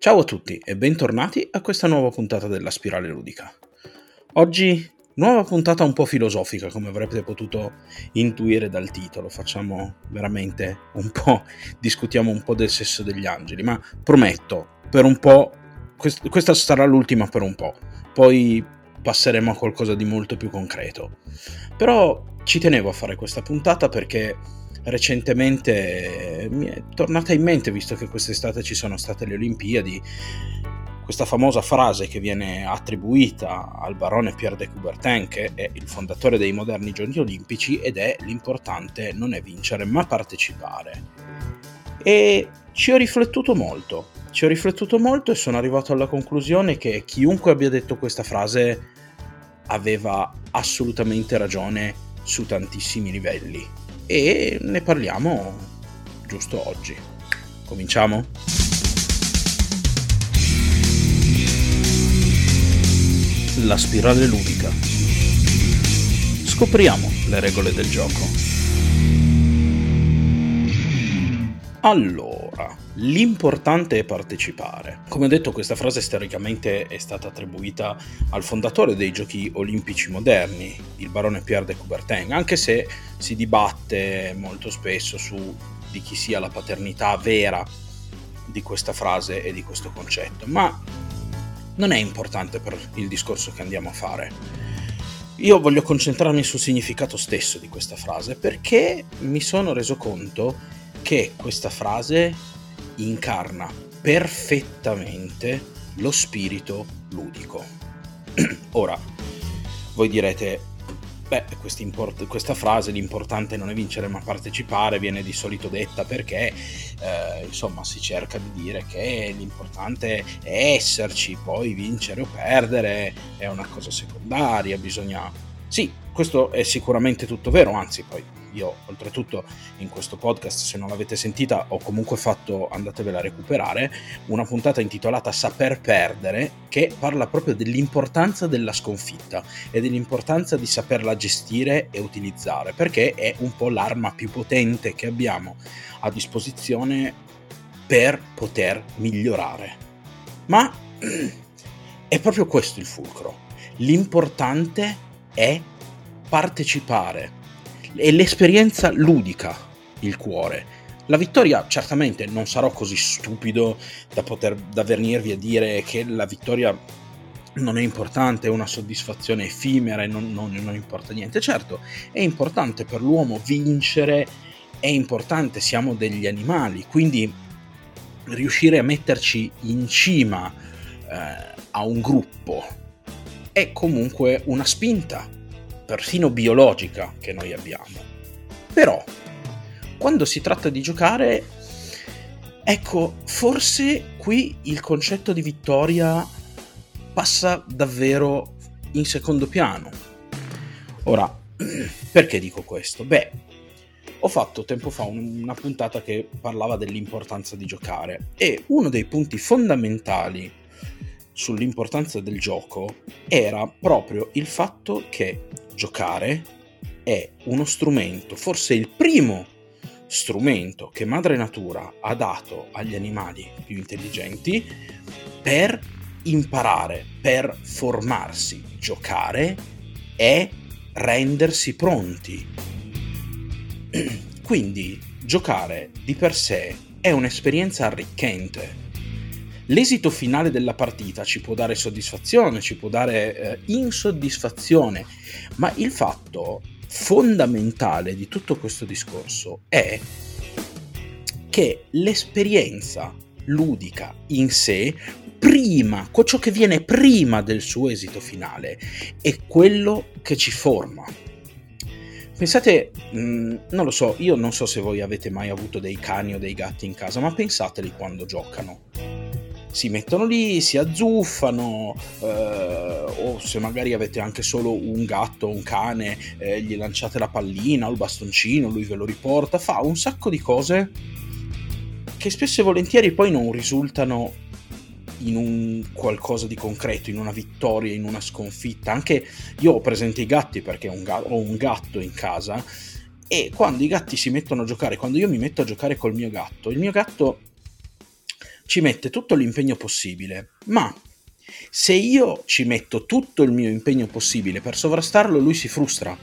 Ciao a tutti e bentornati a questa nuova puntata della Spirale Ludica. Oggi nuova puntata un po' filosofica, come avrete potuto intuire dal titolo. Facciamo veramente un po', discutiamo un po' del sesso degli angeli, ma prometto, per un po', quest- questa sarà l'ultima per un po', poi passeremo a qualcosa di molto più concreto. Però ci tenevo a fare questa puntata perché recentemente mi è tornata in mente, visto che quest'estate ci sono state le Olimpiadi, questa famosa frase che viene attribuita al barone Pierre de Coubertin, che è il fondatore dei moderni giochi olimpici, ed è l'importante non è vincere ma partecipare. E ci ho riflettuto molto, ci ho riflettuto molto e sono arrivato alla conclusione che chiunque abbia detto questa frase aveva assolutamente ragione su tantissimi livelli e ne parliamo giusto oggi. Cominciamo? La spirale ludica. Scopriamo le regole del gioco. Allora, l'importante è partecipare. Come ho detto, questa frase storicamente è stata attribuita al fondatore dei giochi olimpici moderni, il barone Pierre de Coubertin, anche se si dibatte molto spesso su di chi sia la paternità vera di questa frase e di questo concetto, ma non è importante per il discorso che andiamo a fare. Io voglio concentrarmi sul significato stesso di questa frase perché mi sono reso conto che questa frase incarna perfettamente lo spirito ludico. Ora, voi direte, beh, questa frase, l'importante non è vincere ma partecipare, viene di solito detta perché, eh, insomma, si cerca di dire che l'importante è esserci, poi vincere o perdere è una cosa secondaria, bisogna... Sì, questo è sicuramente tutto vero, anzi poi io oltretutto in questo podcast, se non l'avete sentita, ho comunque fatto, andatevela a recuperare, una puntata intitolata Saper perdere, che parla proprio dell'importanza della sconfitta e dell'importanza di saperla gestire e utilizzare, perché è un po' l'arma più potente che abbiamo a disposizione per poter migliorare. Ma è proprio questo il fulcro. L'importante è partecipare è l'esperienza ludica il cuore. La vittoria certamente non sarò così stupido da poter da venirvi a dire che la vittoria non è importante, è una soddisfazione effimera e non, non, non importa niente. Certo, è importante per l'uomo vincere, è importante, siamo degli animali, quindi riuscire a metterci in cima eh, a un gruppo è comunque una spinta persino biologica che noi abbiamo. Però, quando si tratta di giocare, ecco, forse qui il concetto di vittoria passa davvero in secondo piano. Ora, perché dico questo? Beh, ho fatto tempo fa una puntata che parlava dell'importanza di giocare e uno dei punti fondamentali sull'importanza del gioco era proprio il fatto che giocare è uno strumento, forse il primo strumento che Madre Natura ha dato agli animali più intelligenti per imparare, per formarsi. Giocare è rendersi pronti. Quindi giocare di per sé è un'esperienza arricchente l'esito finale della partita ci può dare soddisfazione, ci può dare eh, insoddisfazione, ma il fatto fondamentale di tutto questo discorso è che l'esperienza ludica in sé, prima, ciò che viene prima del suo esito finale, è quello che ci forma. Pensate, mh, mm, non lo so, io non so se voi avete mai avuto dei cani o dei gatti in casa, ma pensateli quando giocano si mettono lì, si azzuffano, eh, o se magari avete anche solo un gatto o un cane, eh, gli lanciate la pallina o il bastoncino, lui ve lo riporta, fa un sacco di cose che spesso e volentieri poi non risultano in un qualcosa di concreto, in una vittoria, in una sconfitta. Anche io ho presente i gatti perché un, gatto, ho un gatto in casa e quando i gatti si mettono a giocare, quando io mi metto a giocare col mio gatto, il mio gatto ci mette tutto l'impegno possibile, ma se io ci metto tutto il mio impegno possibile per sovrastarlo, lui si frustra.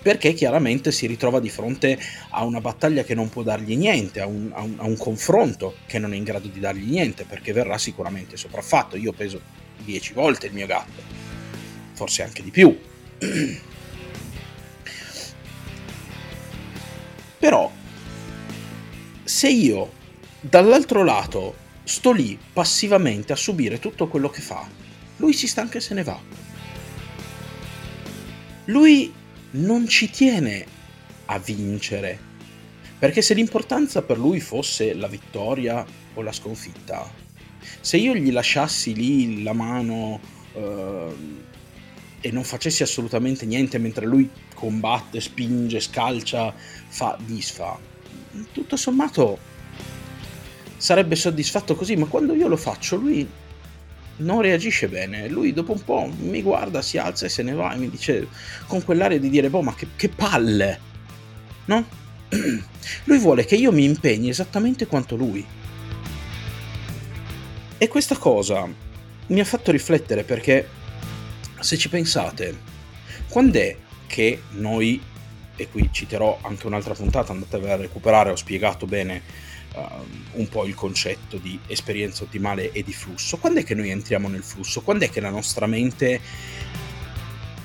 Perché chiaramente si ritrova di fronte a una battaglia che non può dargli niente, a un, a un, a un confronto che non è in grado di dargli niente, perché verrà sicuramente sopraffatto. Io peso 10 volte il mio gatto, forse anche di più. Però, se io dall'altro lato sto lì passivamente a subire tutto quello che fa. Lui si stanca e se ne va. Lui non ci tiene a vincere, perché se l'importanza per lui fosse la vittoria o la sconfitta, se io gli lasciassi lì la mano eh, e non facessi assolutamente niente mentre lui combatte, spinge, scalcia, fa, disfa, tutto sommato sarebbe soddisfatto così, ma quando io lo faccio lui non reagisce bene. Lui dopo un po' mi guarda, si alza e se ne va e mi dice con quell'aria di dire, boh, ma che, che palle, no? lui vuole che io mi impegni esattamente quanto lui. E questa cosa mi ha fatto riflettere perché, se ci pensate, quando è che noi, e qui citerò anche un'altra puntata, andatevela a recuperare, ho spiegato bene uh, un po' il concetto di esperienza ottimale e di flusso. Quando è che noi entriamo nel flusso? Quando è che la nostra mente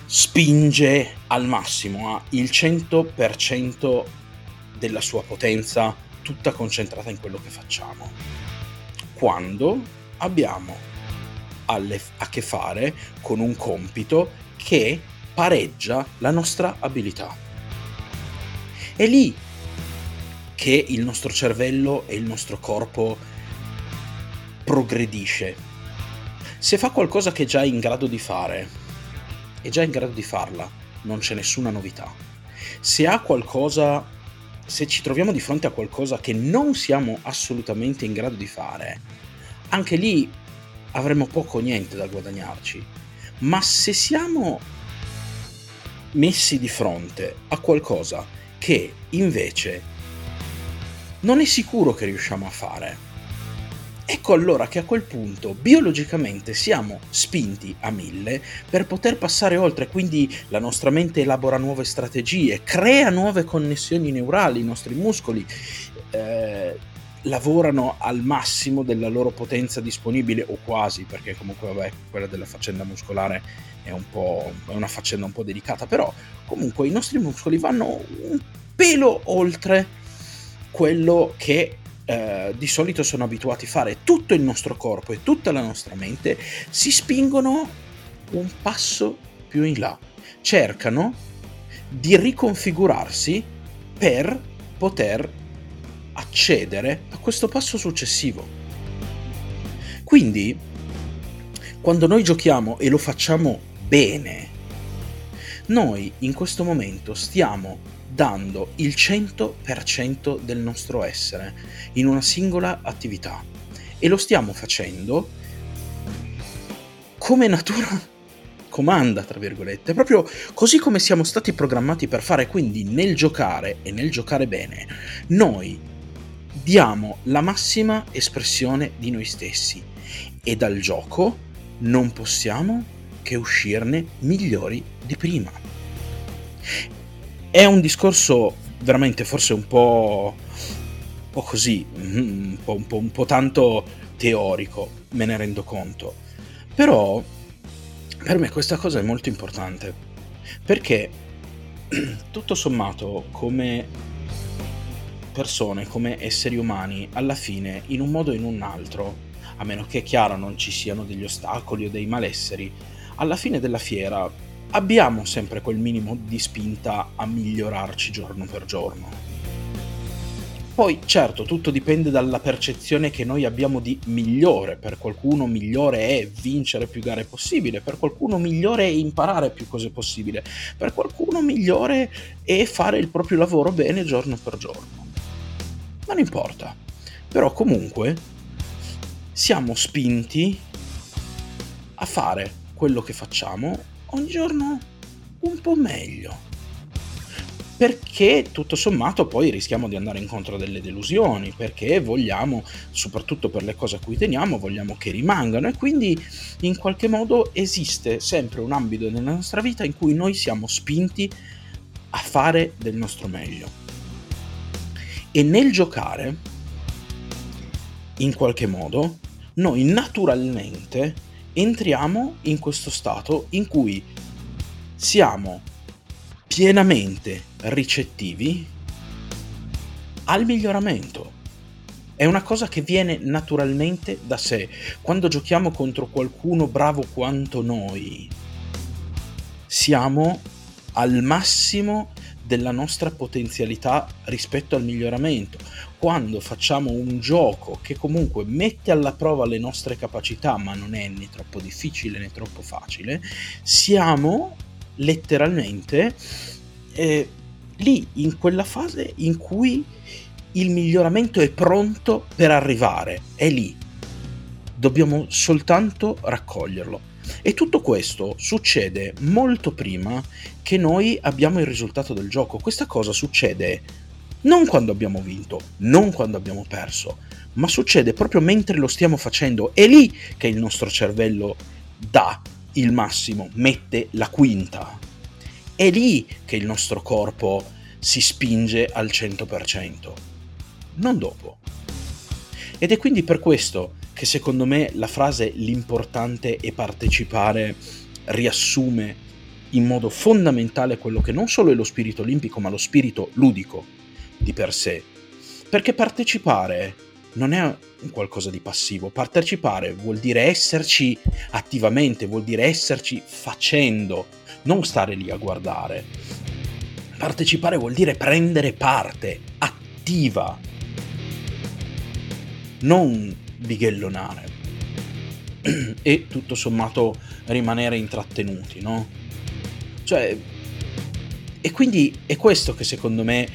spinge al massimo, ha il 100% della sua potenza tutta concentrata in quello che facciamo? Quando abbiamo alle, a che fare con un compito che pareggia la nostra abilità. È lì che il nostro cervello e il nostro corpo progredisce. Se fa qualcosa che è già in grado di fare, è già in grado di farla, non c'è nessuna novità. Se ha qualcosa, se ci troviamo di fronte a qualcosa che non siamo assolutamente in grado di fare, anche lì avremo poco o niente da guadagnarci. Ma se siamo messi di fronte a qualcosa che invece non è sicuro che riusciamo a fare. Ecco allora che a quel punto biologicamente siamo spinti a mille per poter passare oltre, quindi la nostra mente elabora nuove strategie, crea nuove connessioni neurali, i nostri muscoli eh, lavorano al massimo della loro potenza disponibile o quasi, perché comunque vabbè, quella della faccenda muscolare è, un è una faccenda un po' delicata, però comunque i nostri muscoli vanno un pelo oltre quello che eh, di solito sono abituati a fare. Tutto il nostro corpo e tutta la nostra mente si spingono un passo più in là, cercano di riconfigurarsi per poter accedere a questo passo successivo. Quindi, quando noi giochiamo e lo facciamo bene, noi in questo momento stiamo dando il 100% del nostro essere in una singola attività. E lo stiamo facendo come natura comanda, tra virgolette, proprio così come siamo stati programmati per fare, quindi nel giocare e nel giocare bene, noi diamo la massima espressione di noi stessi. E dal gioco non possiamo che uscirne migliori di prima. È un discorso veramente forse un po', un po così, mm, un po', un, po', un po' tanto teorico, me ne rendo conto. Però per me questa cosa è molto importante, perché tutto sommato come persone, come esseri umani, alla fine, in un modo o in un altro, a meno che chiaro non ci siano degli ostacoli o dei malesseri, alla fine della fiera abbiamo sempre quel minimo di spinta a migliorarci giorno per giorno. Poi certo, tutto dipende dalla percezione che noi abbiamo di migliore. Per qualcuno migliore è vincere più gare possibile, per qualcuno migliore è imparare più cose possibile, per qualcuno migliore è fare il proprio lavoro bene giorno per giorno. Non importa. Però comunque siamo spinti a fare quello che facciamo ogni giorno un po' meglio. perché tutto sommato poi rischiamo di andare incontro a delle delusioni, perché vogliamo, soprattutto per le cose a cui teniamo, vogliamo che rimangano e quindi in qualche modo esiste sempre un ambito nella nostra vita in cui noi siamo spinti a fare del nostro meglio. E nel giocare, in qualche modo, noi naturalmente entriamo in questo stato in cui siamo pienamente ricettivi al miglioramento. È una cosa che viene naturalmente da sé. Quando giochiamo contro qualcuno bravo quanto noi, siamo al massimo della nostra potenzialità rispetto al miglioramento. Quando facciamo un gioco che comunque mette alla prova le nostre capacità, ma non è né troppo difficile né troppo facile, siamo letteralmente eh, lì in quella fase in cui il miglioramento è pronto per arrivare, è lì. Dobbiamo soltanto raccoglierlo. E tutto questo succede molto prima che noi abbiamo il risultato del gioco. Questa cosa succede non quando abbiamo vinto, non quando abbiamo perso, ma succede proprio mentre lo stiamo facendo. È lì che il nostro cervello dà il massimo, mette la quinta. È lì che il nostro corpo si spinge al 100%, non dopo. Ed è quindi per questo che secondo me la frase l'importante è partecipare riassume in modo fondamentale quello che non solo è lo spirito olimpico, ma lo spirito ludico di per sé. Perché partecipare non è un qualcosa di passivo. Partecipare vuol dire esserci attivamente, vuol dire esserci facendo, non stare lì a guardare. Partecipare vuol dire prendere parte, attiva, non bighellonare. e tutto sommato rimanere intrattenuti, no? Cioè, e quindi è questo che secondo me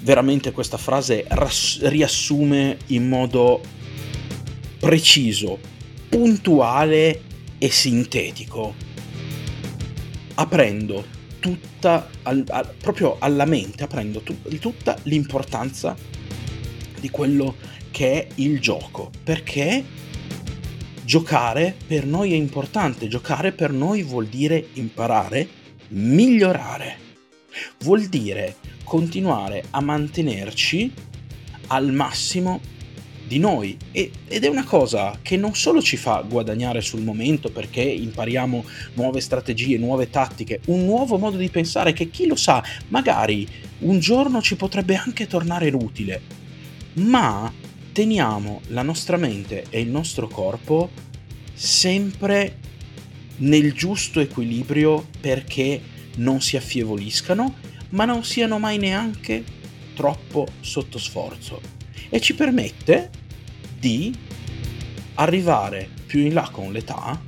veramente questa frase ras- riassume in modo preciso, puntuale e sintetico, aprendo tutta, al, al, proprio alla mente, aprendo tu, tutta l'importanza di quello che è il gioco, perché giocare per noi è importante, giocare per noi vuol dire imparare, migliorare, vuol dire continuare a mantenerci al massimo di noi. E, ed è una cosa che non solo ci fa guadagnare sul momento perché impariamo nuove strategie, nuove tattiche, un nuovo modo di pensare che chi lo sa, magari un giorno ci potrebbe anche tornare utile, ma teniamo la nostra mente e il nostro corpo sempre nel giusto equilibrio perché non si affievoliscano ma non siano mai neanche troppo sotto sforzo. E ci permette di arrivare più in là con l'età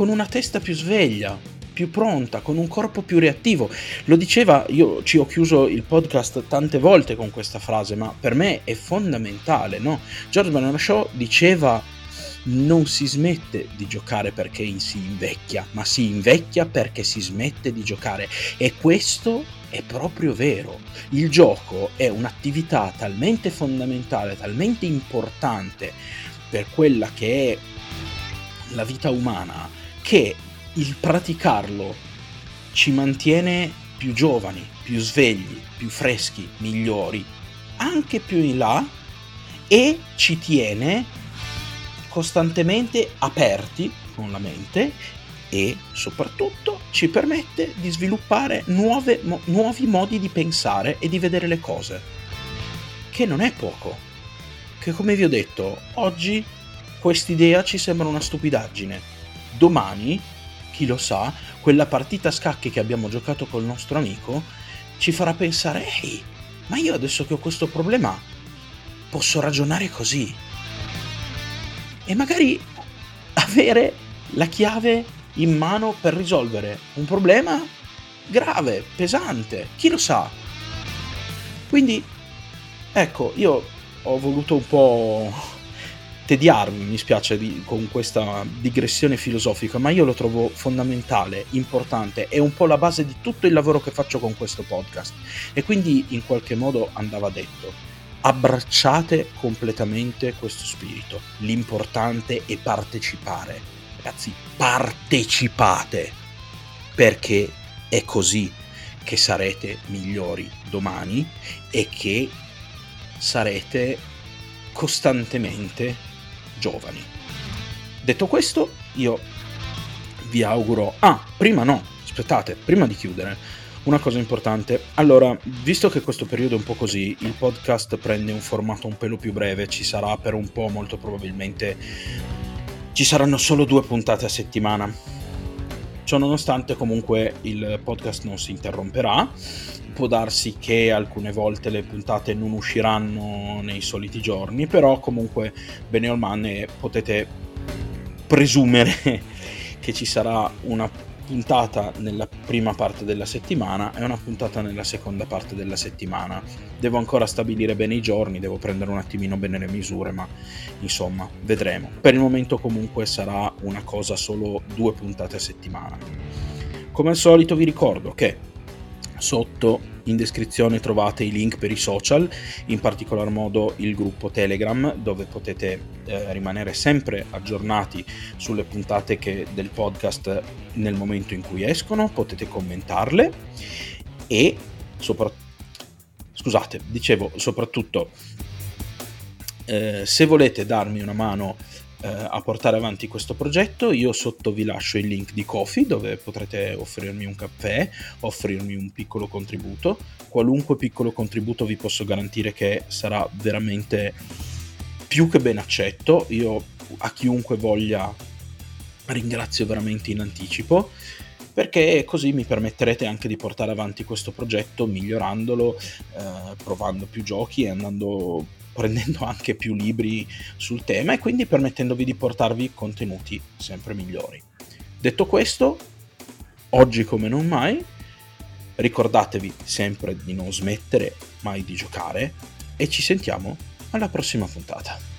con una testa più sveglia, più pronta, con un corpo più reattivo. Lo diceva, io ci ho chiuso il podcast tante volte con questa frase, ma per me è fondamentale, no? George Banana Shaw diceva non si smette di giocare perché si invecchia, ma si invecchia perché si smette di giocare. E questo è proprio vero. Il gioco è un'attività talmente fondamentale, talmente importante per quella che è la vita umana, che il praticarlo ci mantiene più giovani, più svegli, più freschi, migliori, anche più in là e ci tiene costantemente aperti con la mente e soprattutto ci permette di sviluppare nuove, mo- nuovi modi di pensare e di vedere le cose, che non è poco. Che come vi ho detto, oggi quest'idea ci sembra una stupidaggine. Domani, chi lo sa, quella partita a scacchi che abbiamo giocato col nostro amico ci farà pensare, ehi, ma io adesso che ho questo problema posso ragionare così e magari avere la chiave in mano per risolvere un problema grave, pesante, chi lo sa. Quindi, ecco, io ho voluto un po' tediarmi, mi spiace di, con questa digressione filosofica, ma io lo trovo fondamentale, importante, è un po' la base di tutto il lavoro che faccio con questo podcast e quindi in qualche modo andava detto. Abbracciate completamente questo spirito. L'importante è partecipare. Ragazzi, partecipate perché è così che sarete migliori domani e che sarete costantemente giovani. Detto questo, io vi auguro... Ah, prima no, aspettate, prima di chiudere, una cosa importante. Allora, visto che questo periodo è un po' così, il podcast prende un formato un pelo più breve, ci sarà per un po' molto probabilmente... Ci saranno solo due puntate a settimana. Ciononostante comunque il podcast non si interromperà. Può darsi che alcune volte le puntate non usciranno nei soliti giorni, però comunque bene o male potete presumere che ci sarà una puntata nella prima parte della settimana e una puntata nella seconda parte della settimana. Devo ancora stabilire bene i giorni, devo prendere un attimino bene le misure, ma insomma, vedremo. Per il momento comunque sarà una cosa solo due puntate a settimana. Come al solito vi ricordo che Sotto in descrizione trovate i link per i social, in particolar modo il gruppo Telegram dove potete eh, rimanere sempre aggiornati sulle puntate che, del podcast nel momento in cui escono, potete commentarle e soprattutto scusate, dicevo soprattutto eh, se volete darmi una mano a portare avanti questo progetto. Io sotto vi lascio il link di Kofi dove potrete offrirmi un caffè, offrirmi un piccolo contributo. Qualunque piccolo contributo vi posso garantire che sarà veramente più che ben accetto. Io a chiunque voglia ringrazio veramente in anticipo perché così mi permetterete anche di portare avanti questo progetto migliorandolo, eh, provando più giochi e andando prendendo anche più libri sul tema e quindi permettendovi di portarvi contenuti sempre migliori. Detto questo, oggi come non mai, ricordatevi sempre di non smettere mai di giocare e ci sentiamo alla prossima puntata.